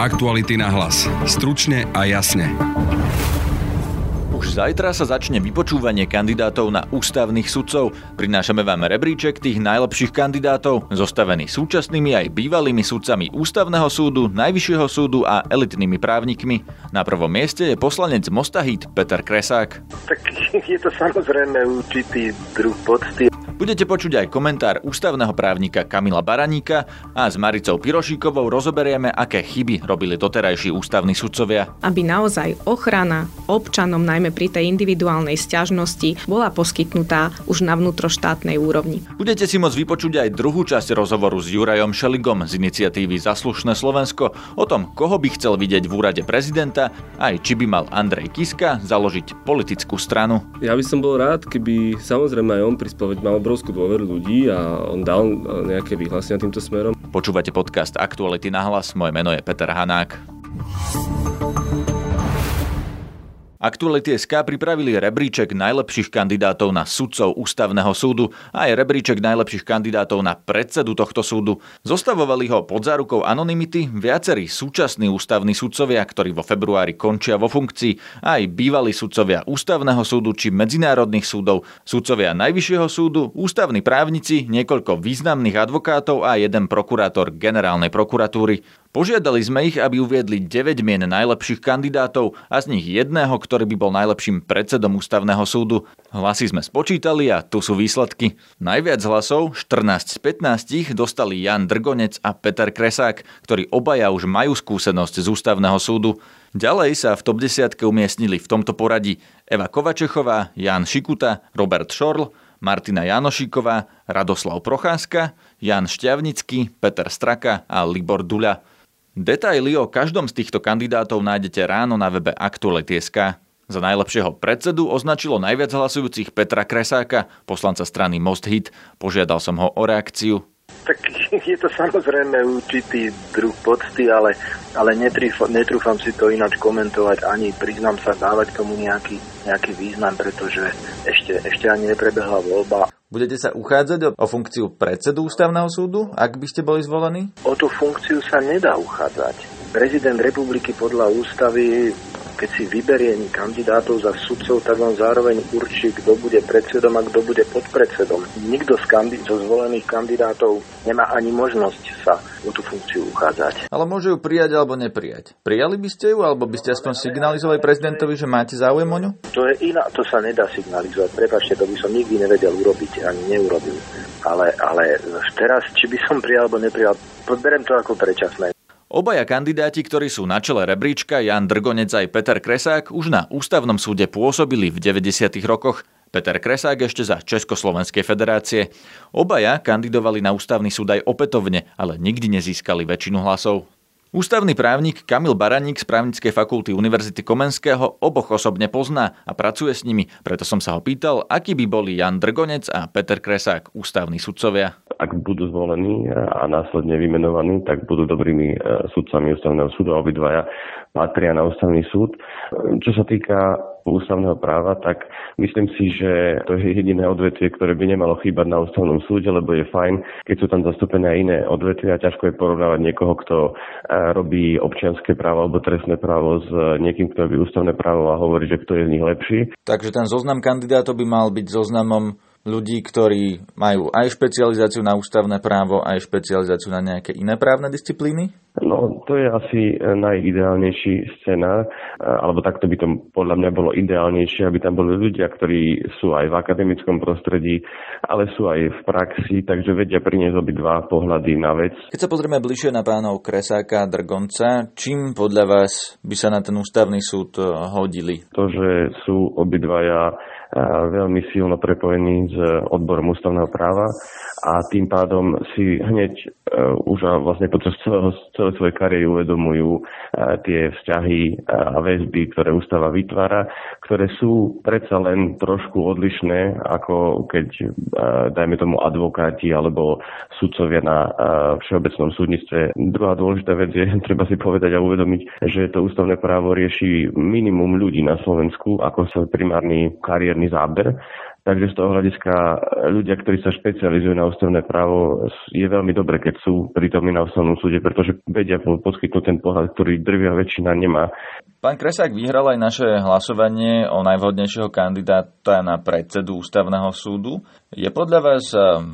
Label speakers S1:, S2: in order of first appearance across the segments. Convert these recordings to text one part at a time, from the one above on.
S1: Aktuality na hlas. Stručne a jasne.
S2: Už zajtra sa začne vypočúvanie kandidátov na ústavných sudcov. Prinášame vám rebríček tých najlepších kandidátov, zostavený súčasnými aj bývalými sudcami Ústavného súdu, Najvyššieho súdu a elitnými právnikmi. Na prvom mieste je poslanec Mostahit Peter Kresák.
S3: Tak je to samozrejme určitý druh pocty
S2: Budete počuť aj komentár ústavného právnika Kamila Baraníka a s Maricou Pirošíkovou rozoberieme, aké chyby robili doterajší ústavní sudcovia.
S4: Aby naozaj ochrana občanom, najmä pri tej individuálnej sťažnosti, bola poskytnutá už na vnútroštátnej úrovni.
S2: Budete si môcť vypočuť aj druhú časť rozhovoru s Jurajom Šeligom z iniciatívy Zaslušné Slovensko o tom, koho by chcel vidieť v úrade prezidenta, aj či by mal Andrej Kiska založiť politickú stranu.
S5: Ja by som bol rád, keby samozrejme aj on prispel, mal obrovskú dôveru ľudí a on dal e, nejaké vyhlásenia týmto smerom.
S2: Počúvate podcast Aktuality na hlas, moje meno je Peter Hanák. Aktuality SK pripravili rebríček najlepších kandidátov na sudcov ústavného súdu a aj rebríček najlepších kandidátov na predsedu tohto súdu. Zostavovali ho pod zárukou anonymity viacerí súčasní ústavní sudcovia, ktorí vo februári končia vo funkcii, aj bývalí sudcovia ústavného súdu či medzinárodných súdov, sudcovia Najvyššieho súdu, ústavní právnici, niekoľko významných advokátov a jeden prokurátor generálnej prokuratúry. Požiadali sme ich, aby uviedli 9 mien najlepších kandidátov a z nich jedného, ktorý by bol najlepším predsedom ústavného súdu. Hlasy sme spočítali a tu sú výsledky. Najviac hlasov, 14 z 15, dostali Jan Drgonec a Peter Kresák, ktorí obaja už majú skúsenosť z ústavného súdu. Ďalej sa v top 10 umiestnili v tomto poradí Eva Kovačechová, Jan Šikuta, Robert Šorl, Martina Janošíková, Radoslav Procházka, Jan Šťavnický, Peter Straka a Libor Duľa. Detaily o každom z týchto kandidátov nájdete ráno na webe Aktuality.sk. Za najlepšieho predsedu označilo najviac hlasujúcich Petra Kresáka, poslanca strany Most Hit. Požiadal som ho o reakciu.
S3: Tak je to samozrejme určitý druh pocty, ale, ale netrúfam si to ináč komentovať, ani priznám sa dávať tomu nejaký, nejaký význam, pretože ešte, ešte ani neprebehla voľba.
S2: Budete sa uchádzať o funkciu predsedu ústavného súdu, ak by ste boli zvolení?
S3: O tú funkciu sa nedá uchádzať. Prezident republiky podľa ústavy keď si vyberie kandidátov za sudcov, tak on zároveň určí, kto bude predsedom a kto bude podpredsedom. Nikto z kandid- zo zvolených kandidátov nemá ani možnosť sa o tú funkciu uchádzať.
S2: Ale môže ju prijať alebo neprijať. Prijali by ste ju, alebo by ste aspoň signalizovali prezidentovi, že máte záujem o ňu?
S3: To je iná, to sa nedá signalizovať. Prepačte, to by som nikdy nevedel urobiť, ani neurobil. Ale, ale teraz, či by som prijal alebo neprijal, berem to ako predčasné.
S2: Obaja kandidáti, ktorí sú na čele rebríčka, Jan Drgonec aj Peter Kresák, už na ústavnom súde pôsobili v 90. rokoch. Peter Kresák ešte za Československej federácie. Obaja kandidovali na ústavný súd aj opätovne, ale nikdy nezískali väčšinu hlasov. Ústavný právnik Kamil Baraník z právnickej fakulty Univerzity Komenského oboch osobne pozná a pracuje s nimi, preto som sa ho pýtal, aký by boli Jan Drgonec a Peter Kresák, ústavní sudcovia.
S6: Ak budú zvolení a následne vymenovaní, tak budú dobrými e, sudcami ústavného súdu a obidvaja patria na ústavný súd. Čo sa týka ústavného práva, tak myslím si, že to je jediné odvetvie, ktoré by nemalo chýbať na ústavnom súde, lebo je fajn, keď sú tam zastúpené aj iné odvetvia. Ťažko je porovnávať niekoho, kto e, robí občianské právo alebo trestné právo s niekým, kto robí ústavné právo a hovorí, že kto je z nich lepší.
S2: Takže ten zoznam kandidátov by mal byť zoznamom ľudí, ktorí majú aj špecializáciu na ústavné právo, aj špecializáciu na nejaké iné právne disciplíny?
S6: No, to je asi najideálnejší scenár, alebo takto by to podľa mňa bolo ideálnejšie, aby tam boli ľudia, ktorí sú aj v akademickom prostredí, ale sú aj v praxi, takže vedia priniesť dva pohľady na vec.
S2: Keď sa pozrieme bližšie na pánov Kresáka a Drgonca, čím podľa vás by sa na ten ústavný súd hodili?
S6: To, že sú obidvaja veľmi silno prepojený s odborom ústavného práva a tým pádom si hneď už vlastne počas celého, celej svojej kariéry uvedomujú uh, tie vzťahy a väzby, ktoré ústava vytvára, ktoré sú predsa len trošku odlišné, ako keď, uh, dajme tomu, advokáti alebo sudcovia na všeobecnom súdnictve. Druhá dôležitá vec je, treba si povedať a uvedomiť, že to ústavné právo rieši minimum ľudí na Slovensku ako sa primárny kariérny záber Takže z toho hľadiska ľudia, ktorí sa špecializujú na ústavné právo, je veľmi dobre, keď sú prítomní na ústavnom súde, pretože vedia poskytnúť ten pohľad, ktorý drvia väčšina nemá.
S2: Pán Kresák vyhral aj naše hlasovanie o najvhodnejšieho kandidáta na predsedu ústavného súdu. Je podľa vás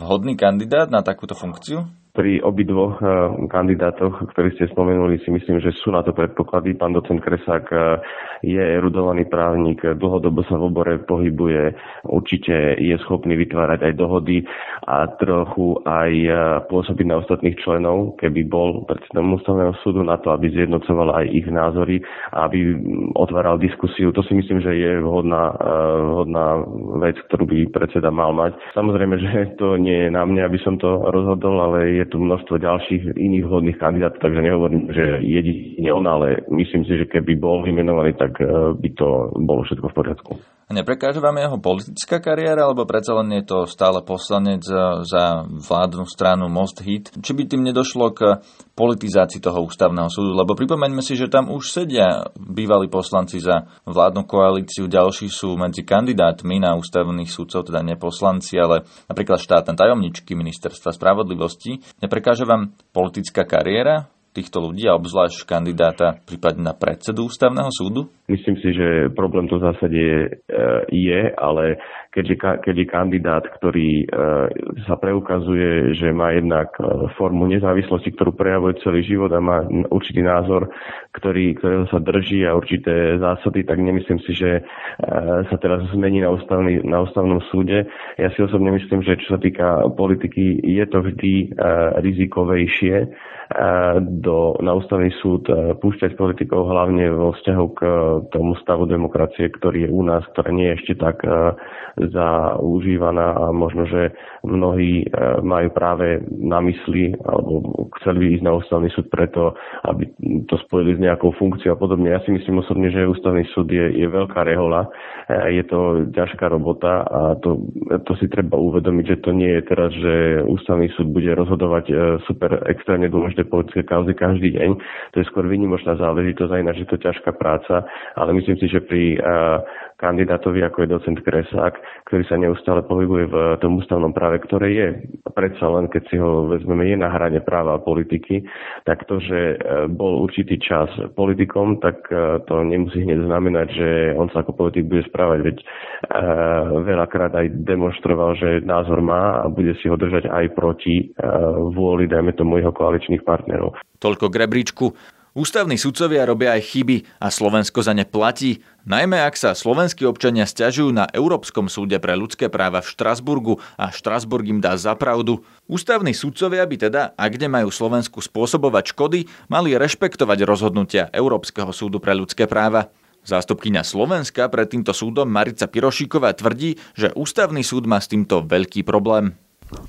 S2: vhodný kandidát na takúto funkciu?
S6: Pri obidvoch eh, kandidátoch, ktorí ste spomenuli, si myslím, že sú na to predpoklady. Pán docent Kresák eh, je erudovaný právnik, dlhodobo sa v obore pohybuje, určite je schopný vytvárať aj dohody a trochu aj eh, pôsobiť na ostatných členov, keby bol predsedom ústavného súdu na to, aby zjednocoval aj ich názory a aby mm, otváral diskusiu. To si myslím, že je vhodná, vhodná vec, ktorú by predseda mal mať. Samozrejme, že to nie je na mne, aby som to rozhodol, ale je tu množstvo ďalších iných vhodných kandidátov, takže nehovorím, že jedine on, ale myslím si, že keby bol vymenovaný, tak eh, by to bolo všetko v poriadku.
S2: Neprekáže vám jeho politická kariéra, alebo predsa len je to stále poslanec za vládnu stranu Most Hit? Či by tým nedošlo k politizácii toho ústavného súdu? Lebo pripomeňme si, že tam už sedia bývalí poslanci za vládnu koalíciu, ďalší sú medzi kandidátmi na ústavných súdcov, teda neposlanci, ale napríklad štátne tajomničky ministerstva spravodlivosti. Neprekáže vám politická kariéra týchto ľudí a obzvlášť kandidáta prípadne na predsedu ústavného súdu?
S6: Myslím si, že problém to v zásade je, je ale keď je kandidát, ktorý e, sa preukazuje, že má jednak e, formu nezávislosti, ktorú prejavuje celý život a má určitý názor, ktorý, ktorého sa drží a určité zásady, tak nemyslím si, že e, sa teraz zmení na, ústavný, na ústavnom súde. Ja si osobne myslím, že čo sa týka politiky, je to vždy rizikovejšie do, na ústavný súd púšťať politikov hlavne vo vzťahu k tomu stavu demokracie, ktorý je u nás, ktorá nie je ešte tak zaužívaná a možno, že mnohí majú práve na mysli alebo chceli by ísť na ústavný súd preto, aby to spojili s nejakou funkciou a podobne. Ja si myslím osobne, že ústavný súd je, je veľká rehola, je to ťažká robota a to, to si treba uvedomiť, že to nie je teraz, že ústavný súd bude rozhodovať super extrémne dôležité politické kauzy každý deň. To je skôr výnimočná záležitosť, aj ináč je to ťažká práca, ale myslím si, že pri kandidátovi, ako je docent Kresák, ktorý sa neustále pohybuje v tom ústavnom práve, ktoré je predsa len, keď si ho vezmeme, je na hrane práva a politiky, tak to, že e, bol určitý čas politikom, tak to nemusí hneď znamenať, že on sa ako politik bude správať, veď veľakrát aj demonstroval, že názor má a bude si ho držať aj proti vôli, dajme tomu, jeho koaličných partnerov.
S2: Toľko k rebríčku. Ústavní sudcovia robia aj chyby a Slovensko za ne platí, najmä ak sa slovenskí občania stiažujú na Európskom súde pre ľudské práva v Štrasburgu a Štrasburg im dá za pravdu. Ústavní sudcovia by teda, ak nemajú Slovensku spôsobovať škody, mali rešpektovať rozhodnutia Európskeho súdu pre ľudské práva. Zástupkyňa Slovenska pred týmto súdom Marica Pirošíková tvrdí, že ústavný súd má s týmto veľký problém.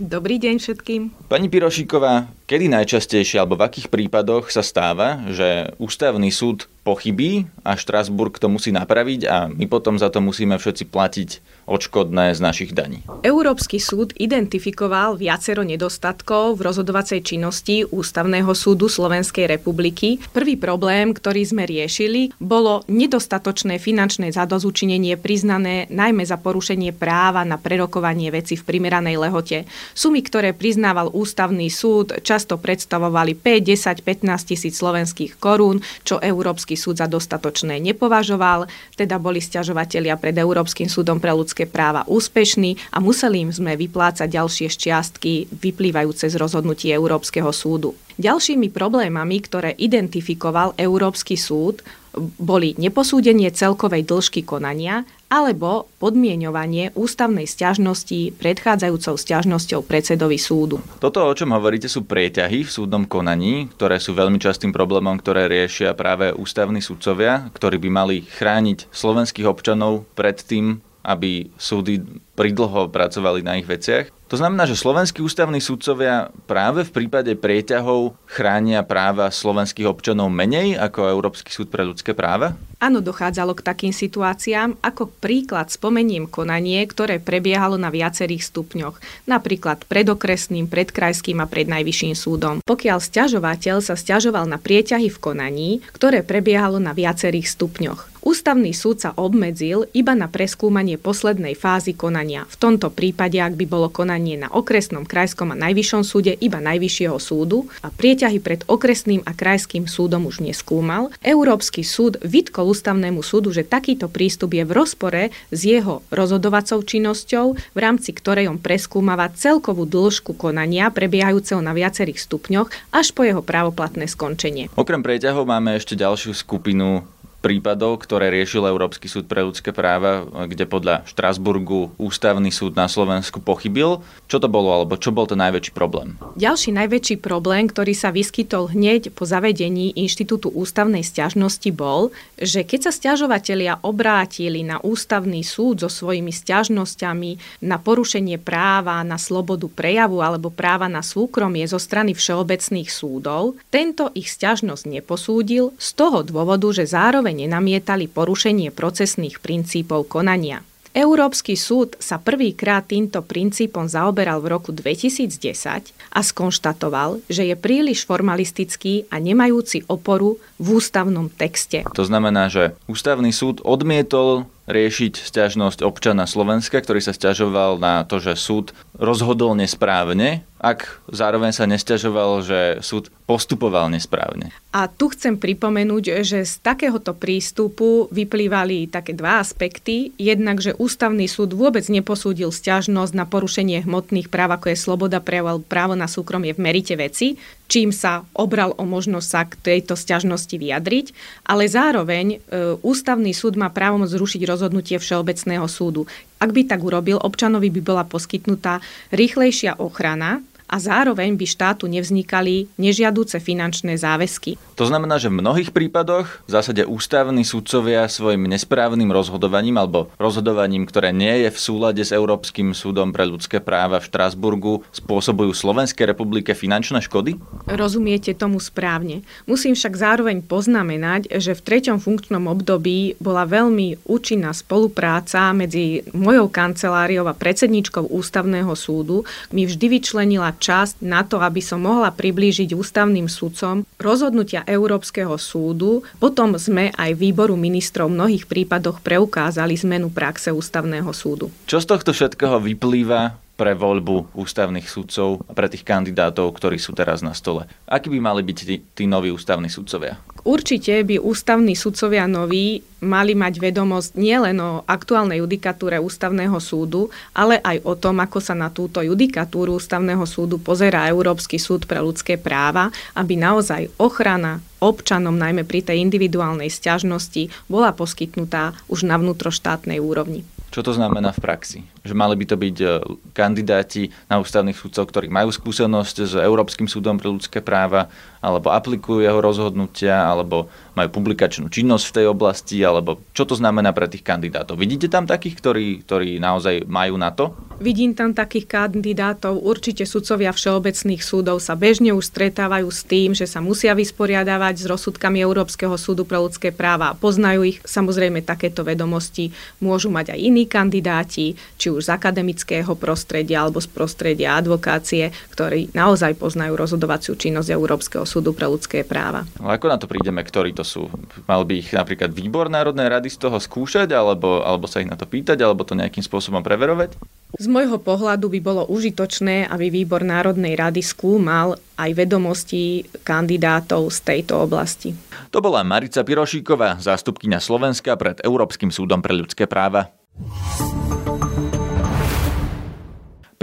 S4: Dobrý deň všetkým.
S2: Pani Pirošíková, kedy najčastejšie alebo v akých prípadoch sa stáva, že ústavný súd pochybí a Štrasburg to musí napraviť a my potom za to musíme všetci platiť odškodné z našich daní.
S4: Európsky súd identifikoval viacero nedostatkov v rozhodovacej činnosti Ústavného súdu Slovenskej republiky. Prvý problém, ktorý sme riešili, bolo nedostatočné finančné zadozučinenie priznané najmä za porušenie práva na prerokovanie veci v primeranej lehote. Sumy, ktoré priznával Ústavný súd, často predstavovali 5, 10, 15 tisíc slovenských korún, čo Európsky súd za dostatočné nepovažoval, teda boli stiažovatelia pred Európskym súdom pre ľudské práva úspešní a museli im sme vyplácať ďalšie šťastky vyplývajúce z rozhodnutí Európskeho súdu. Ďalšími problémami, ktoré identifikoval Európsky súd, boli neposúdenie celkovej dĺžky konania alebo podmienovanie ústavnej stiažnosti predchádzajúcou stiažnosťou predsedovi súdu.
S2: Toto, o čom hovoríte, sú prieťahy v súdnom konaní, ktoré sú veľmi častým problémom, ktoré riešia práve ústavní sudcovia, ktorí by mali chrániť slovenských občanov pred tým, aby súdy pridlho pracovali na ich veciach. To znamená, že slovenskí ústavní sudcovia práve v prípade prieťahov chránia práva slovenských občanov menej ako Európsky súd pre ľudské práva?
S4: Áno, dochádzalo k takým situáciám. Ako príklad spomeniem konanie, ktoré prebiehalo na viacerých stupňoch, napríklad pred okresným, pred krajským a pred súdom. Pokiaľ stiažovateľ sa stiažoval na prieťahy v konaní, ktoré prebiehalo na viacerých stupňoch. Ústavný súd sa obmedzil iba na preskúmanie poslednej fázy konania konania. V tomto prípade, ak by bolo konanie na okresnom, krajskom a najvyššom súde, iba najvyššieho súdu a prieťahy pred okresným a krajským súdom už neskúmal, Európsky súd vytkol ústavnému súdu, že takýto prístup je v rozpore s jeho rozhodovacou činnosťou, v rámci ktorej on preskúmava celkovú dĺžku konania prebiehajúceho na viacerých stupňoch až po jeho právoplatné skončenie.
S2: Okrem preťahov máme ešte ďalšiu skupinu prípadov, ktoré riešil Európsky súd pre ľudské práva, kde podľa Štrasburgu ústavný súd na Slovensku pochybil. Čo to bolo, alebo čo bol ten najväčší problém?
S4: Ďalší najväčší problém, ktorý sa vyskytol hneď po zavedení Inštitútu ústavnej stiažnosti bol, že keď sa stiažovatelia obrátili na ústavný súd so svojimi stiažnosťami na porušenie práva na slobodu prejavu alebo práva na súkromie zo strany všeobecných súdov, tento ich stiažnosť neposúdil z toho dôvodu, že zároveň nenamietali porušenie procesných princípov konania. Európsky súd sa prvýkrát týmto princípom zaoberal v roku 2010 a skonštatoval, že je príliš formalistický a nemajúci oporu v ústavnom texte.
S2: To znamená, že ústavný súd odmietol riešiť stiažnosť občana Slovenska, ktorý sa stiažoval na to, že súd rozhodol nesprávne ak zároveň sa nestiažoval, že súd postupoval nesprávne.
S4: A tu chcem pripomenúť, že z takéhoto prístupu vyplývali také dva aspekty. Jednak, že ústavný súd vôbec neposúdil stiažnosť na porušenie hmotných práv, ako je sloboda prejavu právo na súkromie v merite veci, čím sa obral o možnosť sa k tejto stiažnosti vyjadriť, ale zároveň e, ústavný súd má právomoc zrušiť rozhodnutie Všeobecného súdu. Ak by tak urobil, občanovi by bola poskytnutá rýchlejšia ochrana a zároveň by štátu nevznikali nežiadúce finančné záväzky.
S2: To znamená, že v mnohých prípadoch v zásade ústavní sudcovia svojim nesprávnym rozhodovaním alebo rozhodovaním, ktoré nie je v súlade s Európskym súdom pre ľudské práva v Štrásburgu, spôsobujú Slovenskej republike finančné škody?
S4: Rozumiete tomu správne. Musím však zároveň poznamenať, že v treťom funkčnom období bola veľmi účinná spolupráca medzi mojou kanceláriou a predsedničkou ústavného súdu. Mi vždy vyčlenila čas na to, aby som mohla priblížiť ústavným sudcom rozhodnutia Európskeho súdu. Potom sme aj výboru ministrov v mnohých prípadoch preukázali zmenu praxe ústavného súdu.
S2: Čo z tohto všetkého vyplýva pre voľbu ústavných sudcov a pre tých kandidátov, ktorí sú teraz na stole. Akí by mali byť tí, tí noví ústavní sudcovia?
S4: Určite by ústavní sudcovia noví mali mať vedomosť nielen o aktuálnej judikatúre ústavného súdu, ale aj o tom, ako sa na túto judikatúru ústavného súdu pozerá Európsky súd pre ľudské práva, aby naozaj ochrana občanom, najmä pri tej individuálnej stiažnosti, bola poskytnutá už na vnútroštátnej úrovni.
S2: Čo to znamená v praxi? Že mali by to byť e, kandidáti na ústavných súdcov, ktorí majú skúsenosť s Európskym súdom pre ľudské práva, alebo aplikujú jeho rozhodnutia, alebo majú publikačnú činnosť v tej oblasti, alebo čo to znamená pre tých kandidátov. Vidíte tam takých, ktorí, ktorí naozaj majú na to?
S4: Vidím tam takých kandidátov. Určite sudcovia všeobecných súdov sa bežne už stretávajú s tým, že sa musia vysporiadavať s rozsudkami Európskeho súdu pre ľudské práva a poznajú ich. Samozrejme, takéto vedomosti môžu mať aj iní kandidáti, či už z akademického prostredia alebo z prostredia advokácie, ktorí naozaj poznajú rozhodovaciu činnosť Európskeho súdu pre ľudské práva.
S2: Ale ako na to prídeme, ktorí to sú? Mal by ich napríklad výbor Národnej rady z toho skúšať, alebo, alebo sa ich na to pýtať, alebo to nejakým spôsobom preverovať?
S4: Z môjho pohľadu by bolo užitočné, aby výbor Národnej rady skúmal aj vedomosti kandidátov z tejto oblasti.
S2: To bola Marica Pirošíková, zástupkyňa Slovenska pred Európskym súdom pre ľudské práva.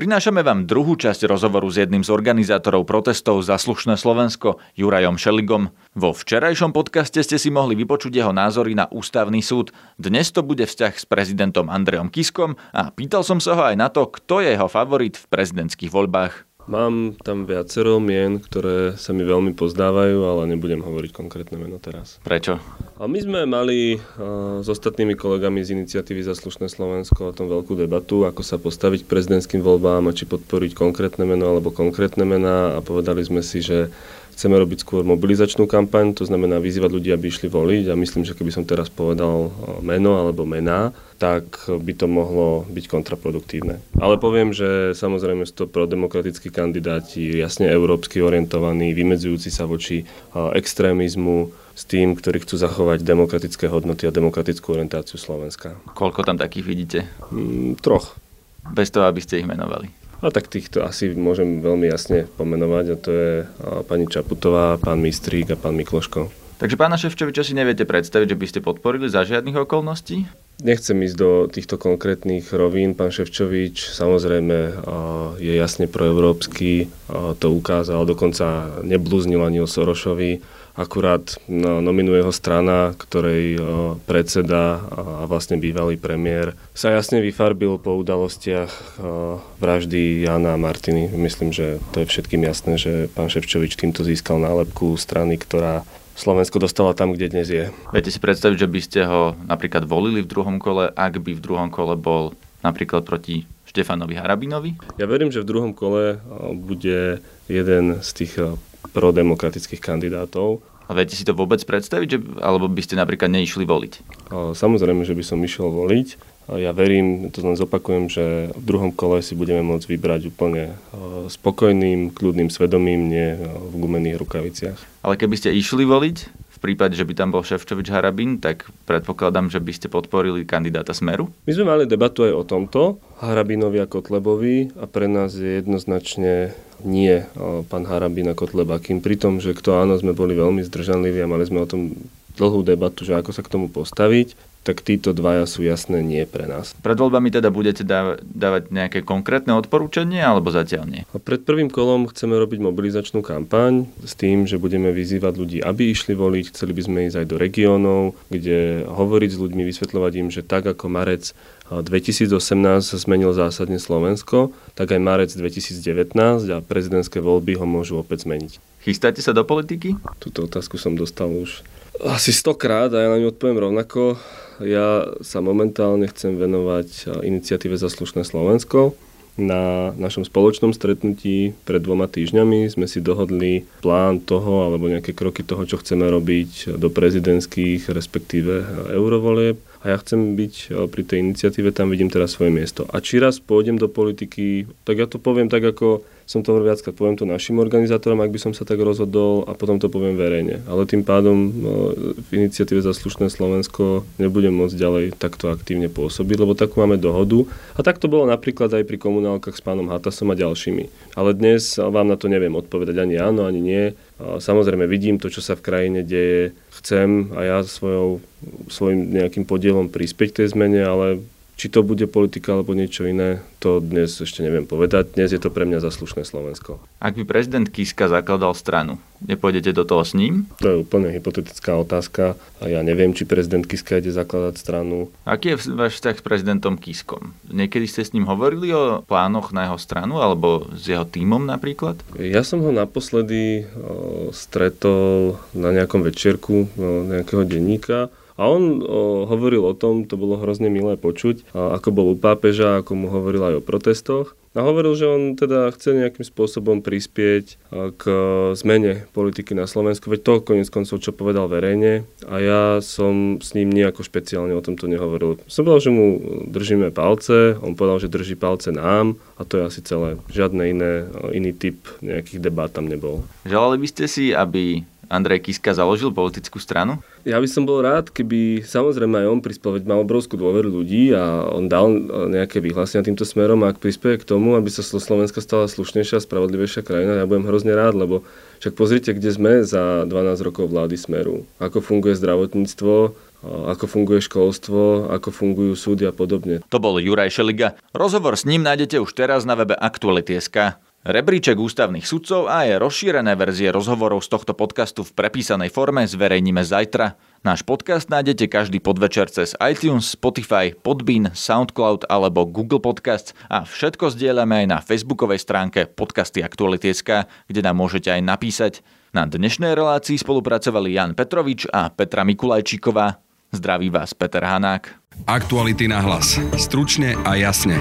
S2: Prinášame vám druhú časť rozhovoru s jedným z organizátorov protestov za slušné Slovensko, Jurajom Šeligom. Vo včerajšom podcaste ste si mohli vypočuť jeho názory na ústavný súd. Dnes to bude vzťah s prezidentom Andrejom Kiskom a pýtal som sa ho aj na to, kto je jeho favorit v prezidentských voľbách.
S5: Mám tam viacero mien, ktoré sa mi veľmi pozdávajú, ale nebudem hovoriť konkrétne meno teraz.
S2: Prečo?
S5: A my sme mali uh, s ostatnými kolegami z iniciatívy za slušné Slovensko o tom veľkú debatu, ako sa postaviť k prezidentským voľbám a či podporiť konkrétne meno alebo konkrétne mená a povedali sme si, že Chceme robiť skôr mobilizačnú kampaň, to znamená vyzývať ľudí, aby išli voliť a myslím, že keby som teraz povedal eh, meno alebo mená, tak by to mohlo byť kontraproduktívne. Ale poviem, že samozrejme sú to prodemokratickí kandidáti, jasne európsky orientovaní, vymedzujúci sa voči eh, extrémizmu, s tým, ktorí chcú zachovať demokratické hodnoty a demokratickú orientáciu Slovenska.
S2: Koľko tam takých vidíte?
S5: Mm, troch.
S2: bez toho, aby ste ich menovali?
S5: A tak týchto asi môžem veľmi jasne pomenovať a to je pani Čaputová, pán Mistrík a pán Mikloško.
S2: Takže pána Ševčoviča si neviete predstaviť, že by ste podporili za žiadnych okolností?
S5: Nechcem ísť do týchto konkrétnych rovín. Pán Ševčovič samozrejme je jasne proeurópsky, to ukázal, dokonca neblúznil ani o Sorošovi. Akurát no, nominuje ho strana, ktorej predseda a vlastne bývalý premiér sa jasne vyfarbil po udalostiach vraždy Jana a Martiny. Myslím, že to je všetkým jasné, že pán Ševčovič týmto získal nálepku strany, ktorá Slovensko dostala tam, kde dnes je.
S2: Viete si predstaviť, že by ste ho napríklad volili v druhom kole, ak by v druhom kole bol napríklad proti Štefanovi Harabinovi?
S5: Ja verím, že v druhom kole bude jeden z tých prodemokratických kandidátov.
S2: A viete si to vôbec predstaviť, že, alebo by ste napríklad neišli voliť?
S5: Samozrejme, že by som išiel voliť. Ja verím, to len zopakujem, že v druhom kole si budeme môcť vybrať úplne spokojným, kľudným svedomím, nie v gumených rukaviciach.
S2: Ale keby ste išli voliť, v prípade, že by tam bol Ševčovič Harabin, tak predpokladám, že by ste podporili kandidáta Smeru?
S5: My sme mali debatu aj o tomto, Harabinovi a Kotlebovi a pre nás je jednoznačne nie pán Harabin a Kotleba, kým pri tom, že kto áno, sme boli veľmi zdržanliví a mali sme o tom dlhú debatu, že ako sa k tomu postaviť tak títo dvaja sú jasné nie pre nás.
S2: Pred voľbami teda budete dávať nejaké konkrétne odporúčanie alebo zatiaľ nie?
S5: A pred prvým kolom chceme robiť mobilizačnú kampaň s tým, že budeme vyzývať ľudí, aby išli voliť. Chceli by sme ísť aj do regiónov, kde hovoriť s ľuďmi, vysvetľovať im, že tak ako marec 2018 zmenil zásadne Slovensko, tak aj marec 2019 a prezidentské voľby ho môžu opäť zmeniť.
S2: Chystáte sa do politiky?
S5: Túto otázku som dostal už asi stokrát a ja na ňu odpoviem rovnako. Ja sa momentálne chcem venovať iniciatíve za slušné Slovensko. Na našom spoločnom stretnutí pred dvoma týždňami sme si dohodli plán toho alebo nejaké kroky toho, čo chceme robiť do prezidentských, respektíve eurovolieb. A ja chcem byť pri tej iniciatíve, tam vidím teraz svoje miesto. A či raz pôjdem do politiky, tak ja to poviem tak, ako som to hovoril viackrát, poviem to našim organizátorom, ak by som sa tak rozhodol a potom to poviem verejne. Ale tým pádom no, v iniciatíve za slušné Slovensko nebudem môcť ďalej takto aktívne pôsobiť, lebo takú máme dohodu. A tak to bolo napríklad aj pri komunálkach s pánom Hatasom a ďalšími. Ale dnes vám na to neviem odpovedať ani áno, ani nie. Samozrejme vidím to, čo sa v krajine deje. Chcem a ja svojou, svojim nejakým podielom prispieť k tej zmene, ale či to bude politika alebo niečo iné, to dnes ešte neviem povedať. Dnes je to pre mňa zaslušné Slovensko.
S2: Ak by prezident Kiska zakladal stranu, nepôjdete do toho s ním?
S5: To je úplne hypotetická otázka a ja neviem, či prezident Kiska ide zakladať stranu.
S2: Aký je váš vzťah s prezidentom Kiskom? Niekedy ste s ním hovorili o plánoch na jeho stranu alebo s jeho týmom napríklad?
S5: Ja som ho naposledy stretol na nejakom večierku nejakého denníka a on o, hovoril o tom, to bolo hrozne milé počuť, a ako bol u pápeža, ako mu hovoril aj o protestoch. A hovoril, že on teda chce nejakým spôsobom prispieť k zmene politiky na Slovensku, veď to konec koncov, čo povedal verejne. A ja som s ním nejako špeciálne o tomto nehovoril. Som povedal, že mu držíme palce, on povedal, že drží palce nám a to je asi celé. Žiadne iné, iný typ nejakých debát tam nebol.
S2: Želali by ste si, aby Andrej Kiska založil politickú stranu?
S5: Ja by som bol rád, keby samozrejme aj on prispel, veď mal obrovskú dôveru ľudí a on dal e, nejaké vyhlásenia týmto smerom a ak prispieje k tomu, aby sa Slovenska stala slušnejšia a spravodlivejšia krajina, ja budem hrozne rád, lebo však pozrite, kde sme za 12 rokov vlády smeru. Ako funguje zdravotníctvo, e, ako funguje školstvo, ako fungujú súdy a podobne.
S2: To bol Juraj Šeliga. Rozhovor s ním nájdete už teraz na webe Aktuality.sk. Rebríček ústavných sudcov a aj rozšírené verzie rozhovorov z tohto podcastu v prepísanej forme zverejníme zajtra. Náš podcast nájdete každý podvečer cez iTunes, Spotify, Podbean, Soundcloud alebo Google Podcasts a všetko zdieľame aj na facebookovej stránke podcasty Aktuality.sk, kde nám môžete aj napísať. Na dnešnej relácii spolupracovali Jan Petrovič a Petra Mikulajčíková. Zdraví vás Peter Hanák.
S1: Aktuality na hlas. Stručne a jasne.